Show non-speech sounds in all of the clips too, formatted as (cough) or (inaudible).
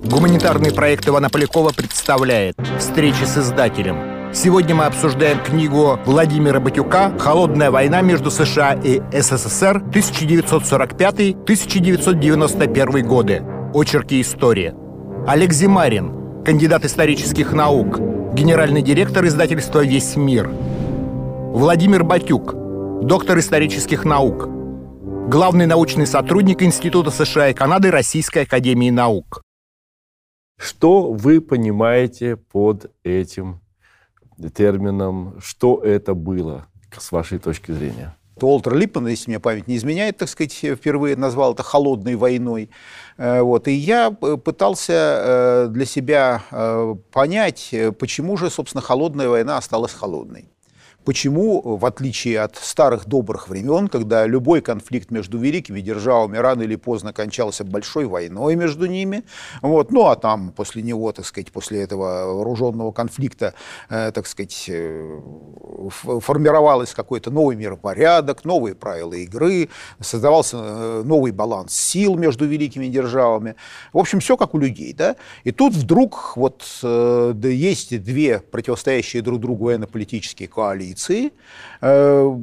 Гуманитарный проект Ивана Полякова представляет «Встречи с издателем». Сегодня мы обсуждаем книгу Владимира Батюка «Холодная война между США и СССР 1945-1991 годы. Очерки истории». Олег Зимарин, кандидат исторических наук, генеральный директор издательства «Весь мир». Владимир Батюк, доктор исторических наук, главный научный сотрудник Института США и Канады Российской Академии Наук. Что вы понимаете под этим термином? Что это было, с вашей точки зрения? Уолтер Липман, если мне память не изменяет, так сказать, впервые назвал это холодной войной. Э, вот. И я пытался э, для себя э, понять, почему же, собственно, холодная война осталась холодной. Почему, в отличие от старых добрых времен, когда любой конфликт между великими державами рано или поздно кончался большой войной между ними, вот, ну а там после него, так сказать, после этого вооруженного конфликта, э, так сказать, э, формировался какой-то новый миропорядок, новые правила игры, создавался э, новый баланс сил между великими державами. В общем, все как у людей, да. И тут вдруг вот э, есть две противостоящие друг другу военно-политические коалиции, позиции, э,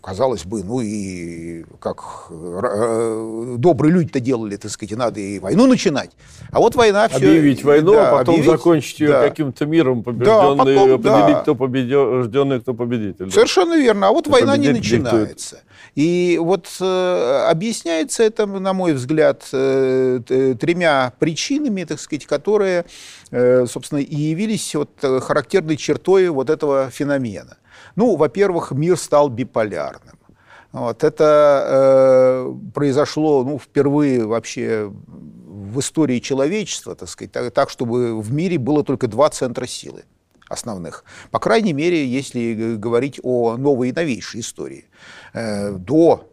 казалось бы, ну и как э, добрые люди-то делали, так сказать, надо и войну начинать. А вот война все... Объявить войну, да, а потом объявить, закончить ее да. каким-то миром, побежденный, да, потом, определить, да. кто побежденный, кто победитель. Совершенно верно. А вот кто война не начинается. Диктует. И вот э, объясняется это, на мой взгляд, э, тремя причинами, так сказать, которые, э, собственно, и явились вот характерной чертой вот этого феномена. Ну, во-первых, мир стал биполярным. Вот, это э, произошло ну, впервые вообще в истории человечества, так сказать, так, так, чтобы в мире было только два центра силы основных. По крайней мере, если говорить о новой и новейшей истории. Э, до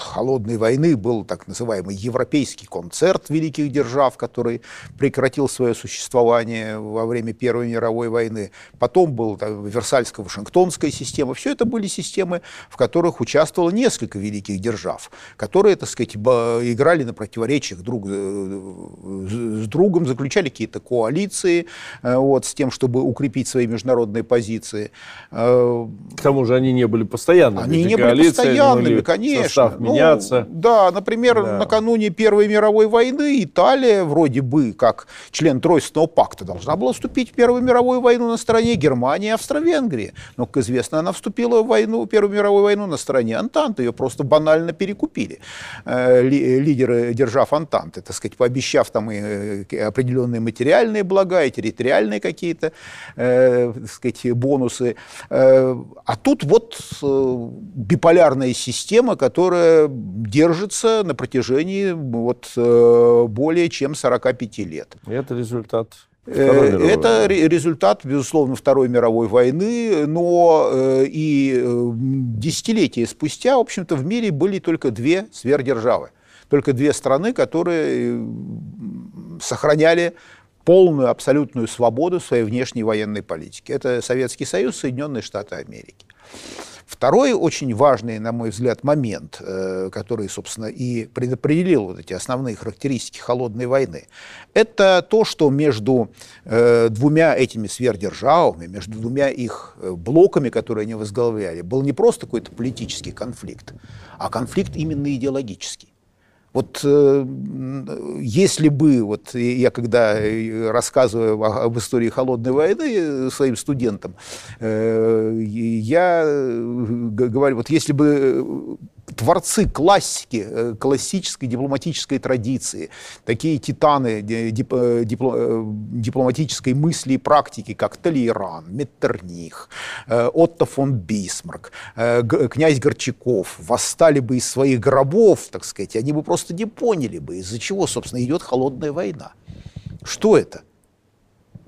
холодной войны был так называемый европейский концерт великих держав, который прекратил свое существование во время Первой мировой войны. Потом была Версальско-Вашингтонская система. Все это были системы, в которых участвовало несколько великих держав, которые, так сказать, играли на противоречиях друг э, с другом, заключали какие-то коалиции э, вот, с тем, чтобы укрепить свои международные позиции. Э, К тому же они не были постоянными. Они не были постоянными, конечно меняться. Ну, да, например, да. накануне Первой мировой войны Италия, вроде бы как член Тройственного пакта, должна была вступить в Первую мировую войну на стороне Германии и Австро-Венгрии. Но, как известно, она вступила в войну, Первую мировую войну на стороне Антанты. Ее просто банально перекупили э, лидеры держав Антанты, так сказать, пообещав там и э, определенные материальные блага, и территориальные какие-то, э, так сказать, бонусы. Э, а тут вот биполярная система, которая держится на протяжении вот, э, более чем 45 лет. И это результат э, это результат, безусловно, Второй мировой войны, но э, и десятилетия спустя, в общем-то, в мире были только две сверхдержавы. Только две страны, которые сохраняли полную, абсолютную свободу своей внешней военной политики. Это Советский Союз, Соединенные Штаты Америки. Второй очень важный, на мой взгляд, момент, э, который, собственно, и предопределил вот эти основные характеристики холодной войны, это то, что между э, двумя этими сверхдержавами, между двумя их э, блоками, которые они возглавляли, был не просто какой-то политический конфликт, а конфликт именно идеологический. Вот э, если бы, вот я когда э, рассказываю об истории холодной войны э, своим студентам, я говорю, вот если бы творцы классики, э, классической дипломатической традиции, такие титаны дип, дипло, э, дипломатической мысли и практики, как Толейран, Меттерних, э, Отто фон Бисмарк, князь Горчаков, восстали бы из своих гробов, так сказать, они бы просто не поняли бы, из-за чего, собственно, идет холодная война. Что это?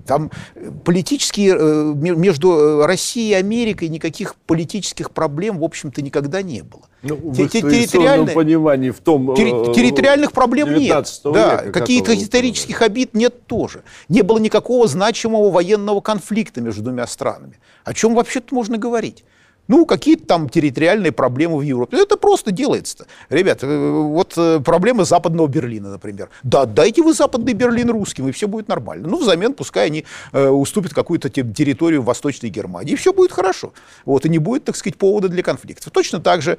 Там э, политические, э, между э, Россией и Америкой никаких политических проблем, в общем-то, никогда не было. Ну, в территориальном понимании в том... Территориальных проблем нет. Да, каких-то исторических обид нет тоже. Не было никакого значимого военного конфликта между двумя странами. О чем вообще-то можно говорить? Ну, какие-то там территориальные проблемы в Европе. Это просто делается-то. Ребят, э, вот э, проблемы Западного Берлина, например. Да, дайте вы Западный Берлин русским, и все будет нормально. Ну, взамен пускай они э, уступят какую-то территорию в Восточной Германии, и все будет хорошо. Вот, и не будет, так сказать, повода для конфликтов. Точно так же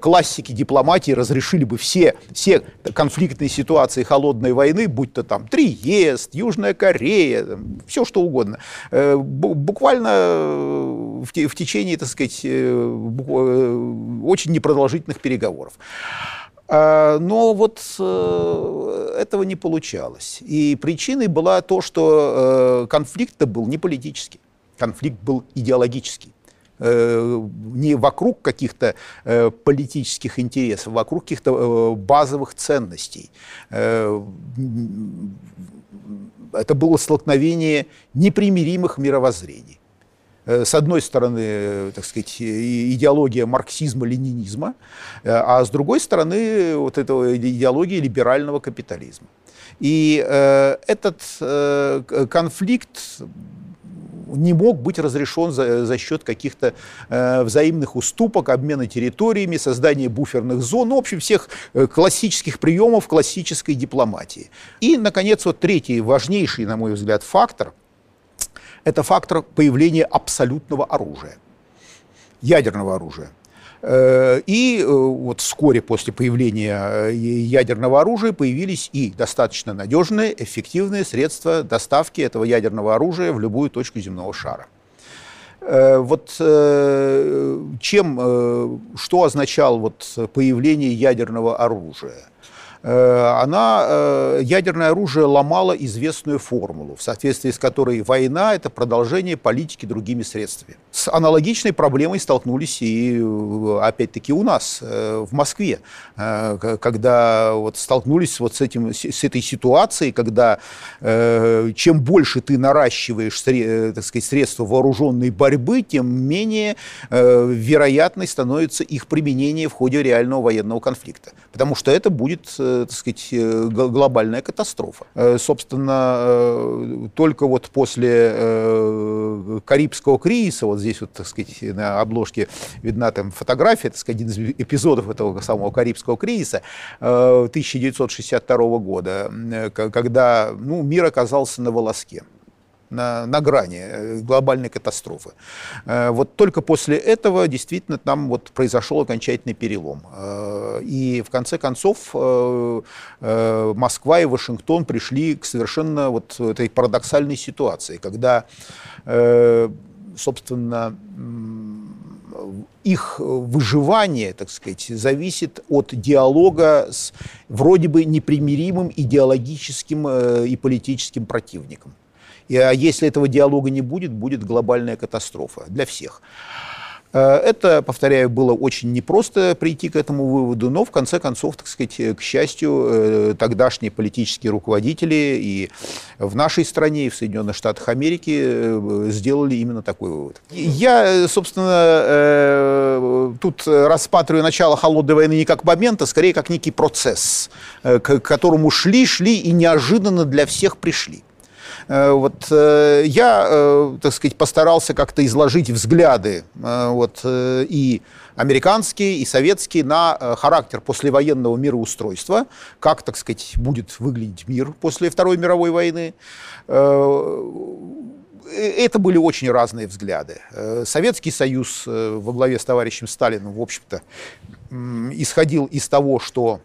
классики дипломатии разрешили бы все, все конфликтные ситуации холодной войны, будь то там Триест, Южная Корея, все что угодно. Буквально в, течение, так сказать, очень непродолжительных переговоров. А, но вот э, этого не получалось. И причиной была то, что конфликт был не политический, конфликт был идеологический не вокруг каких-то политических интересов, вокруг каких-то базовых ценностей. Это было столкновение непримиримых мировоззрений. Э, с одной стороны, э, так сказать, идеология марксизма-ленинизма, э, а с другой стороны, вот эта идеология либерального капитализма. И э, этот э, конфликт не мог быть разрешен за, за счет каких-то э, взаимных уступок, обмена территориями, создания буферных зон, ну, в общем, всех классических приемов классической дипломатии. И, наконец, вот третий важнейший, на мой взгляд, фактор – это фактор появления абсолютного оружия, ядерного оружия. Э, и э, вот вскоре после появления э, ядерного оружия появились и достаточно надежные, эффективные средства доставки этого ядерного оружия в любую точку земного шара. Вот чем, что означало вот появление ядерного оружия? Э, она, э, ядерное оружие ломало известную формулу, в соответствии с которой война – это продолжение политики другими средствами. С аналогичной проблемой столкнулись и, э, опять-таки, у нас, в Москве, когда вот столкнулись вот с, этим, с этой ситуацией, когда чем больше ты наращиваешь так сказать, средства вооруженной борьбы, тем менее вероятной становится их применение в ходе реального военного конфликта. Потому что это будет так сказать, э, глобальная катастрофа. Э, собственно, э, только вот после Карибского кризиса, вот здесь вот, так сказать, на обложке видна там фотография, так сказать, один из эпизодов этого самого Карибского кризиса 1962 года, когда ну, мир оказался на волоске на, на грани э, глобальной катастрофы. Э, вот только после этого действительно там вот произошел окончательный перелом. Э, и в конце концов Москва и Вашингтон пришли к совершенно вот этой парадоксальной ситуации, когда, собственно, их выживание, так сказать, зависит от диалога с вроде бы непримиримым идеологическим и политическим противником. И, а если этого диалога не будет, будет глобальная катастрофа для всех. Э, это, повторяю, было очень непросто прийти к этому выводу, но в конце концов, так сказать, к счастью, э, тогдашние политические руководители и в нашей стране, и в Соединенных Штатах Америки э, сделали именно такой вывод. Я, собственно, тут рассматриваю начало холодной войны не как момент, а скорее как некий процесс, к которому шли, шли и неожиданно для всех пришли. Э, вот э, я, э, так сказать, постарался как-то изложить взгляды вот, и американские, и советские на характер послевоенного мироустройства, как, так сказать, будет выглядеть мир после Второй мировой войны. Это были очень разные взгляды. Советский Союз во главе с товарищем Сталиным, в общем-то, исходил из того, что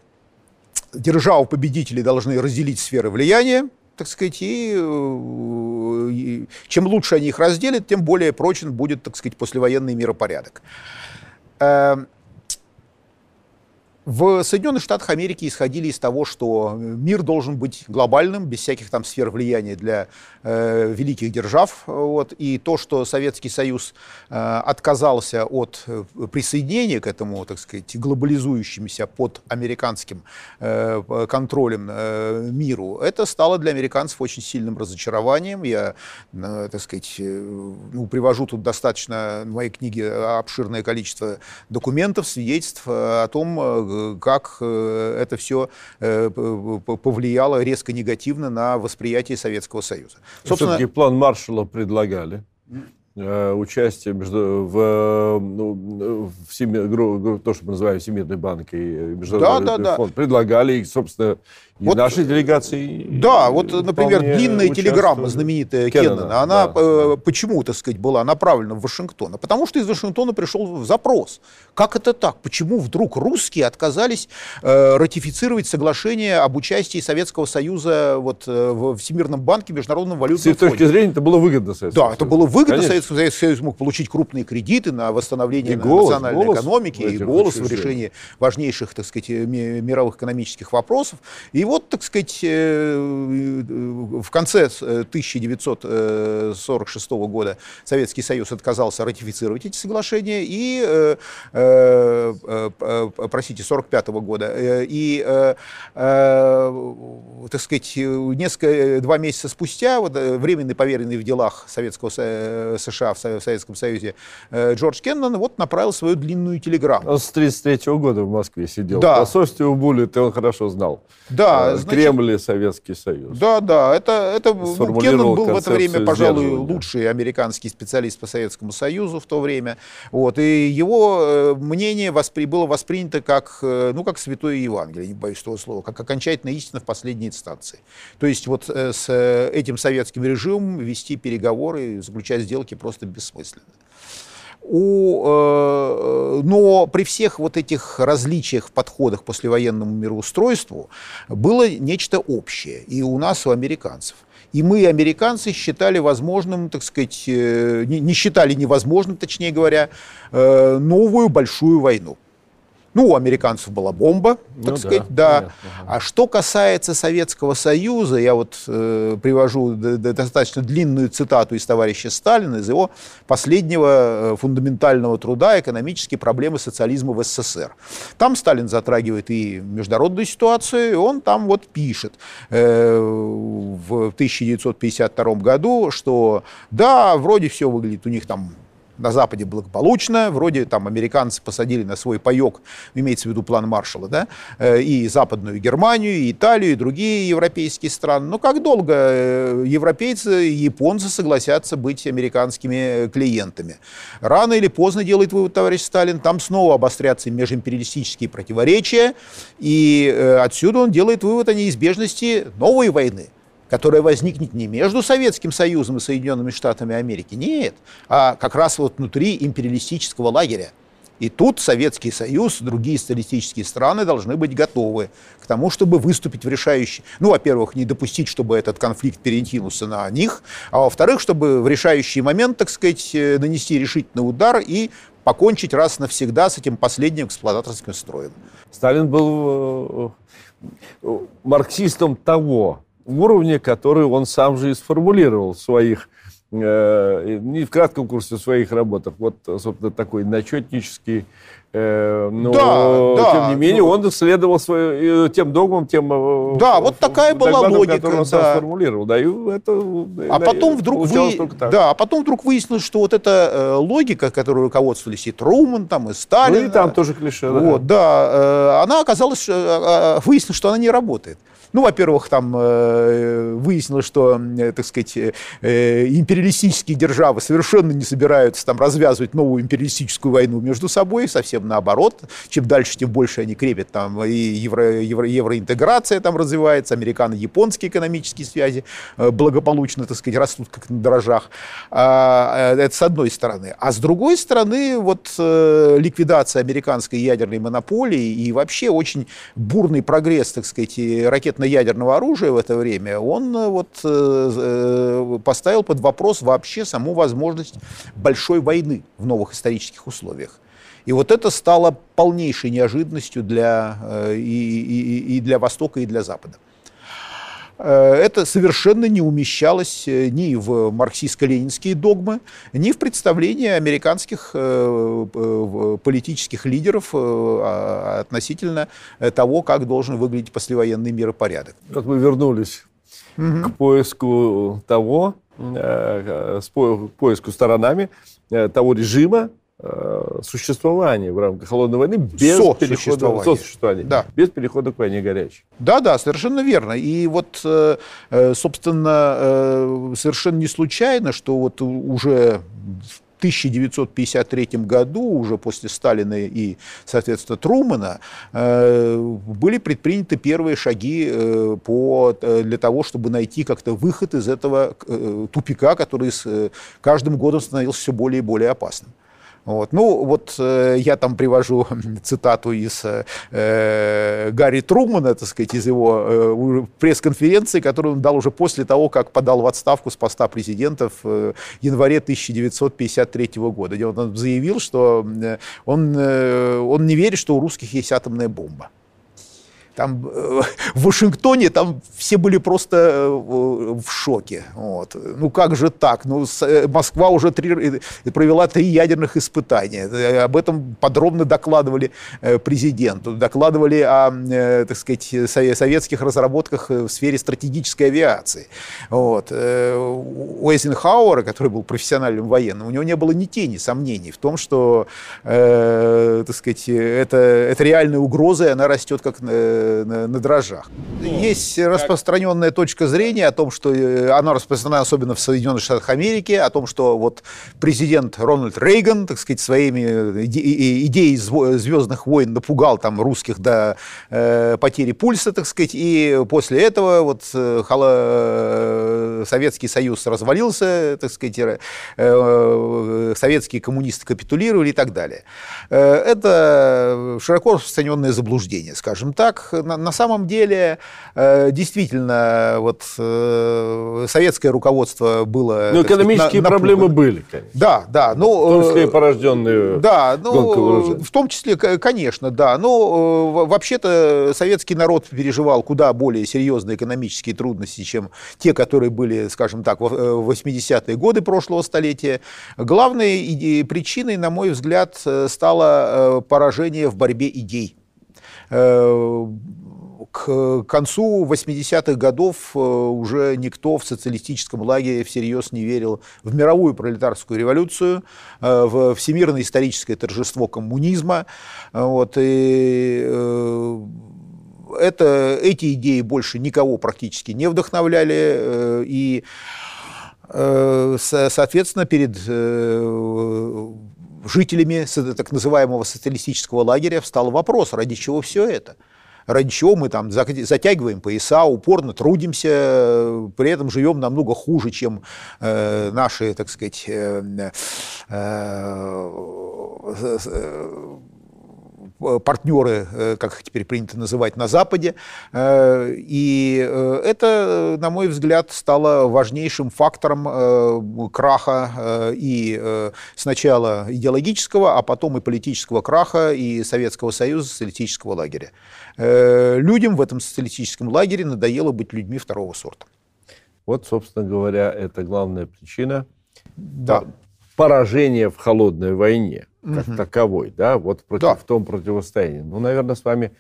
державу победители должны разделить сферы влияния, так сказать, и, э, и чем лучше они их разделят, тем более прочен будет, так сказать, послевоенный миропорядок. В Соединенных Штатах Америки исходили из того, что мир должен быть глобальным, без всяких там сфер влияния для э, великих держав. Вот. И то, что Советский Союз э, отказался от э, присоединения к этому, так сказать, глобализующемуся под американским э, контролем э, миру, это стало для американцев очень сильным разочарованием. Я, э, так сказать, э, ну, привожу тут достаточно в моей книге обширное количество документов, свидетельств о том, э, как э, это все э, повлияло резко негативно на восприятие Советского Союза. Собственно, Все-таки план Маршалла предлагали. Э, участие между, в, ну, в всеми, то, что мы называем Всемирной банкой, Международный да, да, фонд, да. предлагали, и, собственно, и вот, нашей делегации. Да, вот, например, длинная телеграмма знаменитая Кеннона, Кеннона она да, э, почему, так сказать, была направлена в Вашингтон? Потому что из Вашингтона пришел запрос. Как это так? Почему вдруг русские отказались э, ратифицировать соглашение об участии Советского Союза вот, э, в Всемирном банке, Международном валютном фонде? С их точки зрения это было выгодно Советскому Да, это было выгодно Советскому Советский Союз мог получить крупные кредиты на восстановление и голос, национальной голос экономики и голос в решении важнейших, так сказать, мировых экономических вопросов. И вот, так сказать, э, в конце 1946 года Советский Союз отказался ратифицировать эти соглашения и, э, э, простите, 45 года. И, так сказать, несколько, два месяца спустя вот, временный поверенный в делах Советского США в Советском Союзе Джордж Кеннон вот направил свою длинную телеграмму. Он с 1933 года в Москве сидел. Да. Посольстве у Були ты он хорошо знал. Да, значит, Кремль и Советский Союз. Да, да, это, это ну, Кеннон был в это время, пожалуй, лучший американский специалист по Советскому Союзу в то время. Вот, и его э, мнение воспри, было воспринято как, э, ну, как святое Евангелие, не боюсь этого слова, как окончательная истина в последней инстанции. То есть вот э, с этим советским режимом вести переговоры, заключать сделки просто бессмысленно. У, э, но при всех вот этих различиях в подходах к послевоенному мироустройству было нечто общее и у нас, у американцев. И мы, американцы, считали возможным, так сказать, э, не, не считали невозможным, точнее говоря, э, новую большую войну. Ну, у американцев была бомба, так ну, сказать, да. да. А что касается Советского Союза, я вот э, привожу достаточно длинную цитату из товарища Сталина, из его последнего э, фундаментального труда «Экономические проблемы социализма в СССР». Там Сталин затрагивает и международную ситуацию, и он там вот пишет э, в 1952 году, что да, вроде все выглядит у них там на Западе благополучно, вроде там американцы посадили на свой паек, имеется в виду план Маршалла, да, э, и Западную Германию, и Италию, и другие европейские страны. Но как долго э, европейцы и японцы согласятся быть американскими клиентами? Рано или поздно, делает вывод товарищ Сталин, там снова обострятся межимпериалистические противоречия, и э, отсюда он делает вывод о неизбежности новой войны которая возникнет не между Советским Союзом и Соединенными Штатами Америки, нет, а как раз вот внутри империалистического лагеря. И тут Советский Союз, другие социалистические страны должны быть готовы к тому, чтобы выступить в решающий... Ну, во-первых, не допустить, чтобы этот конфликт перекинулся на них, а во-вторых, чтобы в решающий момент, так сказать, э, нанести решительный удар и покончить раз навсегда с этим последним эксплуататорским строем. Сталин был э, марксистом того уровне, который он сам же и сформулировал в своих, э, не в кратком курсе, в своих работах. Вот, собственно, такой начетнический но, да, да, тем не менее, но... он следовал свой, тем догмам, тем э, Да, вот такая была логика. Которую он да. сам сформулировал. Да, и это, а, да, потом вдруг вы... да, а потом вдруг выяснилось, что вот эта э, логика, которой руководствовались и Труман, там, и Сталин... Ну, и там тоже клише, да. Вот, да, э, она оказалась... Э, выяснилось, что она не работает. Ну, во-первых, там э, выяснилось, что, э, так сказать, э, империалистические державы совершенно не собираются там развязывать новую империалистическую войну между собой, совсем наоборот. Чем дальше, тем больше они крепят там, и евро, евро, евроинтеграция там развивается, американо-японские экономические связи э, благополучно, так сказать, растут как на дрожжах. А, э, это с одной стороны. А с другой стороны, вот э, ликвидация американской ядерной монополии и вообще очень бурный прогресс, так сказать, ракетно-ядерного оружия в это время, он вот поставил под вопрос вообще саму возможность большой войны в новых исторических условиях. И вот это стало полнейшей неожиданностью для, и, и, и для Востока, и для Запада. Это совершенно не умещалось ни в марксистско-ленинские догмы, ни в представления американских политических лидеров относительно того, как должен выглядеть послевоенный миропорядок. Вот мы вернулись угу. к поиску того, к поиску сторонами того режима, Э, существования в рамках холодной войны без перехода сосуществования, да. без перехода к войне горячей. Да, да, совершенно верно. И вот, э, э, собственно, совершенно не случайно, что вот уже 1953 году, уже после Сталина и, соответственно, Трумана, были предприняты первые шаги по, для того, чтобы найти как-то выход из этого тупика, который с каждым годом становился все более и более опасным. Вот. Ну, вот э, я там привожу (laughs) цитату из э, Гарри Трумана, так сказать, из его э, пресс-конференции, которую он дал уже после того, как подал в отставку с поста президента в э, январе 1953 года, где он заявил, что э, он, э, он не верит, что у русских есть атомная бомба. Там э, (laughs) в Вашингтоне там все были просто э, в шоке. Вот. Ну как же так? Ну, э, Москва уже три, провела три ядерных испытания. Об этом подробно докладывали президенту, докладывали о, так сказать, советских разработках в сфере стратегической авиации. Вот. У Эйзенхауэра, который был профессиональным военным, у него не было ни тени сомнений в том, что, так сказать, это, это реальная угроза, и она растет как на, на дрожжах. Ну, Есть как... распространенная точка зрения о том, что э, она распространена особенно в Соединенных Штатах Америки, о том, что вот президент Рональд Рейган, так сказать, своими э, идеей «Звездных войн» напугал там русских до э, потери пульса, так сказать, и после этого вот э, хала, Советский Союз развалился, так сказать, э, советские коммунисты капитулировали и так далее. Это широко распространенное заблуждение, скажем так на, на самом деле э, действительно вот э, советское руководство было... Ну, экономические сказать, на, проблемы напугано. были, конечно. Да, да. Ну, в том числе и порожденные Да, ну, в том числе, конечно, да. Но вообще-то советский народ переживал куда более серьезные экономические трудности, чем те, которые были, скажем так, в 80-е годы прошлого столетия. Главной причиной, на мой взгляд, стало поражение в борьбе идей. Э, к концу 80-х годов э, уже никто в социалистическом лагере всерьез не верил в мировую пролетарскую революцию, э, в всемирное историческое торжество коммунизма. Вот, и это, эти идеи больше никого практически не вдохновляли. И, соответственно, перед жителями так называемого социалистического лагеря встал вопрос, ради чего все это? Ради чего мы там затягиваем пояса, упорно трудимся, при этом живем намного хуже, чем э, наши, так сказать, э, э, Э, партнеры, э, как их теперь принято называть, на Западе. Э, и это, на мой взгляд, стало важнейшим фактором краха и сначала идеологического, а потом и политического краха и Советского Союза, социалистического лагеря. Людям в этом социалистическом лагере надоело быть людьми второго сорта. Вот, собственно говоря, это главная причина да. поражения в холодной войне как угу. таковой, да, вот против, да. в том противостоянии. Ну, наверное, с вами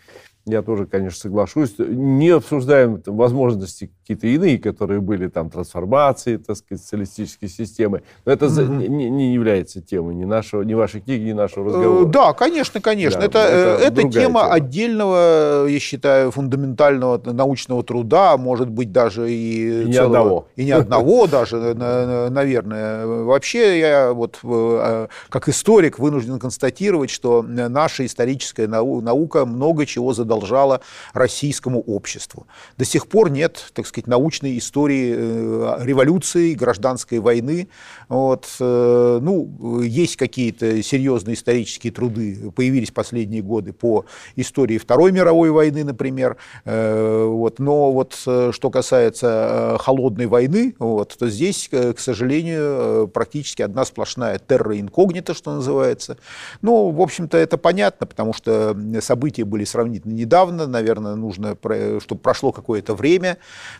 я тоже, конечно, соглашусь. Не обсуждаем возможности какие-то иные, которые были, там, трансформации, так сказать, социалистической системы. Но это mm-hmm. не, не является темой ни, нашего, ни вашей книги, ни нашего э, разговора. Да, конечно, конечно. Да, это, это, это тема, тема отдельного, я считаю, фундаментального научного труда, может быть, даже и, и целого, ни одного. И ни одного даже, наверное. Вообще, я вот э, как историк вынужден констатировать, что наша историческая наука много чего задолжала российскому обществу. До сих пор нет, так сказать, научной истории э, революции, гражданской войны. Вот, э, ну, есть какие-то серьезные исторические труды, появились последние годы по истории Второй мировой войны, например. Э, вот, но вот что касается холодной войны, вот, то здесь, к сожалению, практически одна сплошная терра инкогнита, что называется. Ну, в общем-то, это понятно, потому что события были сравнительно недавно, наверное, нужно, чтобы прошло какое-то время,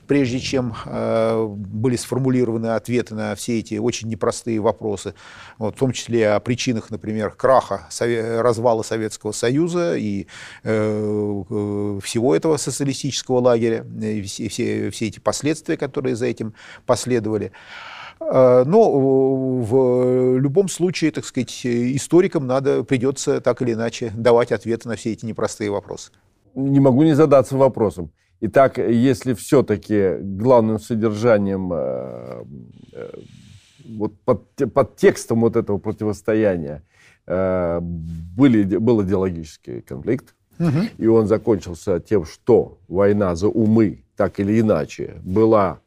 прежде чем э, были сформулированы ответы на все эти очень непростые вопросы, вот, в том числе о причинах, например, краха, развала Советского Союза и э, э, всего этого социалистического лагеря, и все, все, все эти последствия, которые за этим последовали. Но в любом случае, так сказать, историкам надо, придется так или иначе давать ответы на все эти непростые вопросы не могу не задаться вопросом. Итак, если все-таки главным содержанием э, э, вот под, под текстом вот этого противостояния э, были, был идеологический конфликт, угу. и он закончился тем, что война за умы, так или иначе, была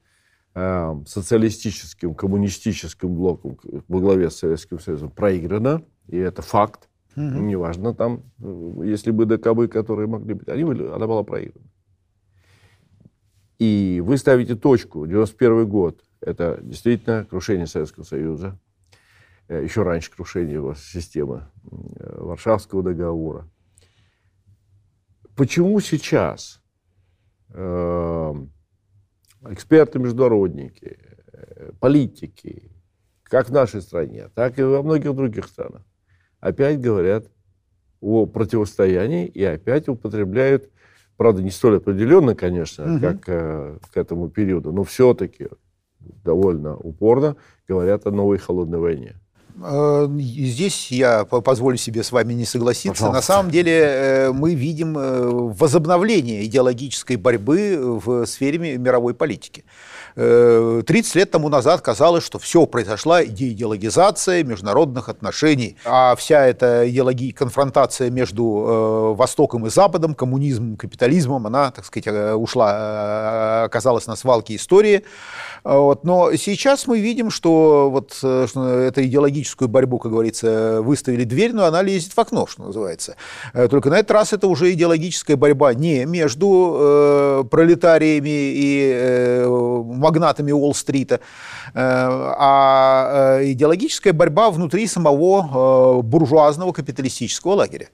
социалистическим, коммунистическим блоком во главе с Советским Союзом проиграна, и это факт. Угу. Неважно там, если бы ДКБ, которые могли быть, они были, она была проиграна. И вы ставите точку, 91 год, это действительно крушение Советского Союза, э, еще раньше крушение его системы, э, Варшавского договора. Почему сейчас э, эксперты-международники, политики, как в нашей стране, так и во многих других странах, опять говорят о противостоянии и опять употребляют, правда, не столь определенно, конечно, угу. как э, к этому периоду, но все-таки довольно упорно говорят о новой холодной войне. Э, здесь я позволю себе с вами не согласиться. Пожалуйста. На самом деле э, мы видим э, возобновление идеологической борьбы в сфере мировой политики. 30 лет тому назад казалось, что все произошла идеологизация международных отношений, а вся эта идеология, конфронтация между Востоком и Западом, коммунизмом, капитализмом, она, так сказать, ушла, оказалась на свалке истории. Вот. Но сейчас мы видим, что вот эта идеологическую борьбу, как говорится, выставили дверь, но она лезет в окно, что называется. Э, только на этот раз это уже идеологическая борьба не между э, пролетариями и э, магнатами Уолл-стрита, э, а э, идеологическая борьба внутри самого э, буржуазного капиталистического лагеря.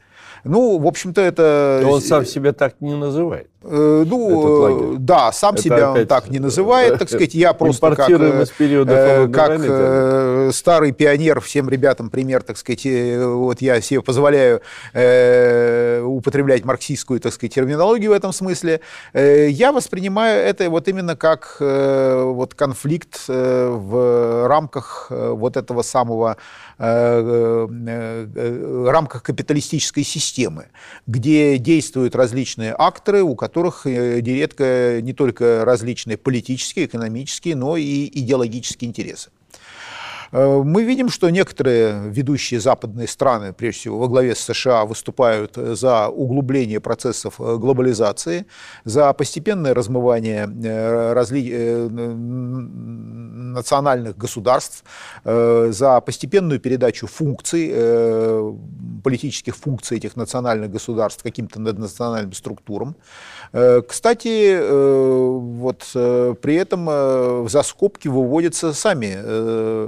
Ну, в общем-то, это... он сам себя так не называет. Э, ну, да, сам это себя он так не называет, так сказать, я просто как, из периода э, как э, старый пионер, всем ребятам пример, так сказать, вот я себе позволяю э, употреблять марксистскую, так сказать, терминологию в этом смысле, я воспринимаю это вот именно как вот конфликт в рамках вот этого самого рамках капиталистической системы, где действуют различные акторы, у которых э, нередко не только различные политические, экономические, но и идеологические интересы. Э, мы видим, что некоторые ведущие западные страны, прежде всего во главе с США, выступают за углубление процессов э, глобализации, за постепенное размывание э, разли... национальных государств, за постепенную передачу функций, политических функций этих национальных государств каким-то наднациональным структурам. Кстати, вот при этом за скобки выводятся сами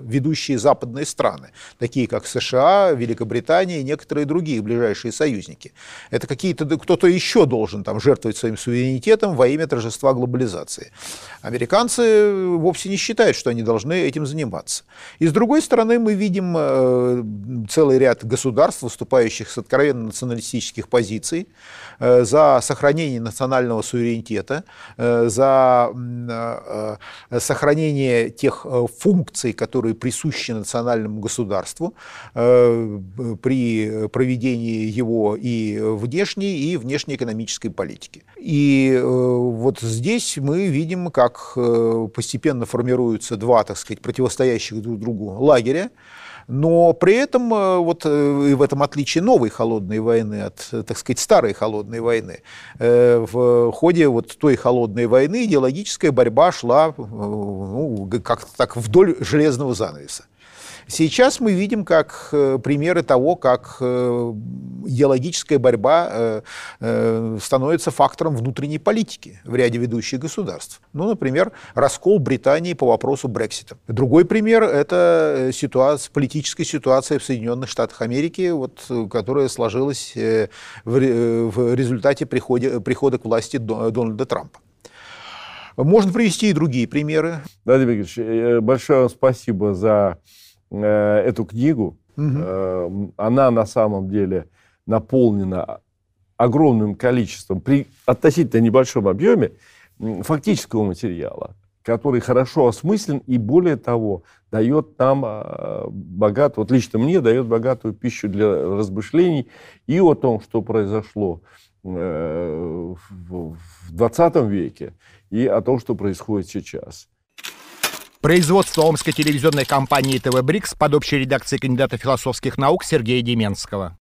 ведущие ведущие западные страны, такие как США, Великобритания и некоторые другие ближайшие союзники. Это какие-то кто-то еще должен там жертвовать своим суверенитетом во имя торжества глобализации. Американцы вовсе не считают, что они должны этим заниматься. И с другой стороны, мы видим э, целый ряд государств, выступающих с откровенно националистических позиций, э, за сохранение национального суверенитета, э, за сохранение тех функций, которые присущи национальному государству при проведении его и внешней, и внешнеэкономической политики. И вот здесь мы видим, как э, постепенно формируются два, так сказать, противостоящих друг другу лагеря, но при этом, э, вот э, и в этом отличие новой холодной войны от, так сказать, старой холодной войны, в ходе вот той холодной войны идеологическая борьба шла ну, как так вдоль железного занавеса. Сейчас мы видим как э, примеры того, как э, идеологическая борьба э, становится фактором внутренней политики в ряде ведущих государств. Ну, например, раскол Британии по вопросу Брексита. Другой пример – это ситуация, политическая ситуация в Соединенных Штатах Америки, вот, которая сложилась в, в результате прихода, прихода к власти Дональда Трампа. Можно привести и другие примеры. Владимир Игоревич, большое вам спасибо за эту книгу. Угу. Она на самом деле наполнена огромным количеством, при относительно небольшом объеме, фактического материала, который хорошо осмыслен и, более того, дает нам а, богатую, вот лично мне дает богатую пищу для размышлений и о том, что произошло э, в 20 веке, и о том, что происходит сейчас. Производство Омской телевизионной компании ТВ «Брикс» под общей редакцией кандидата философских наук Сергея Деменского.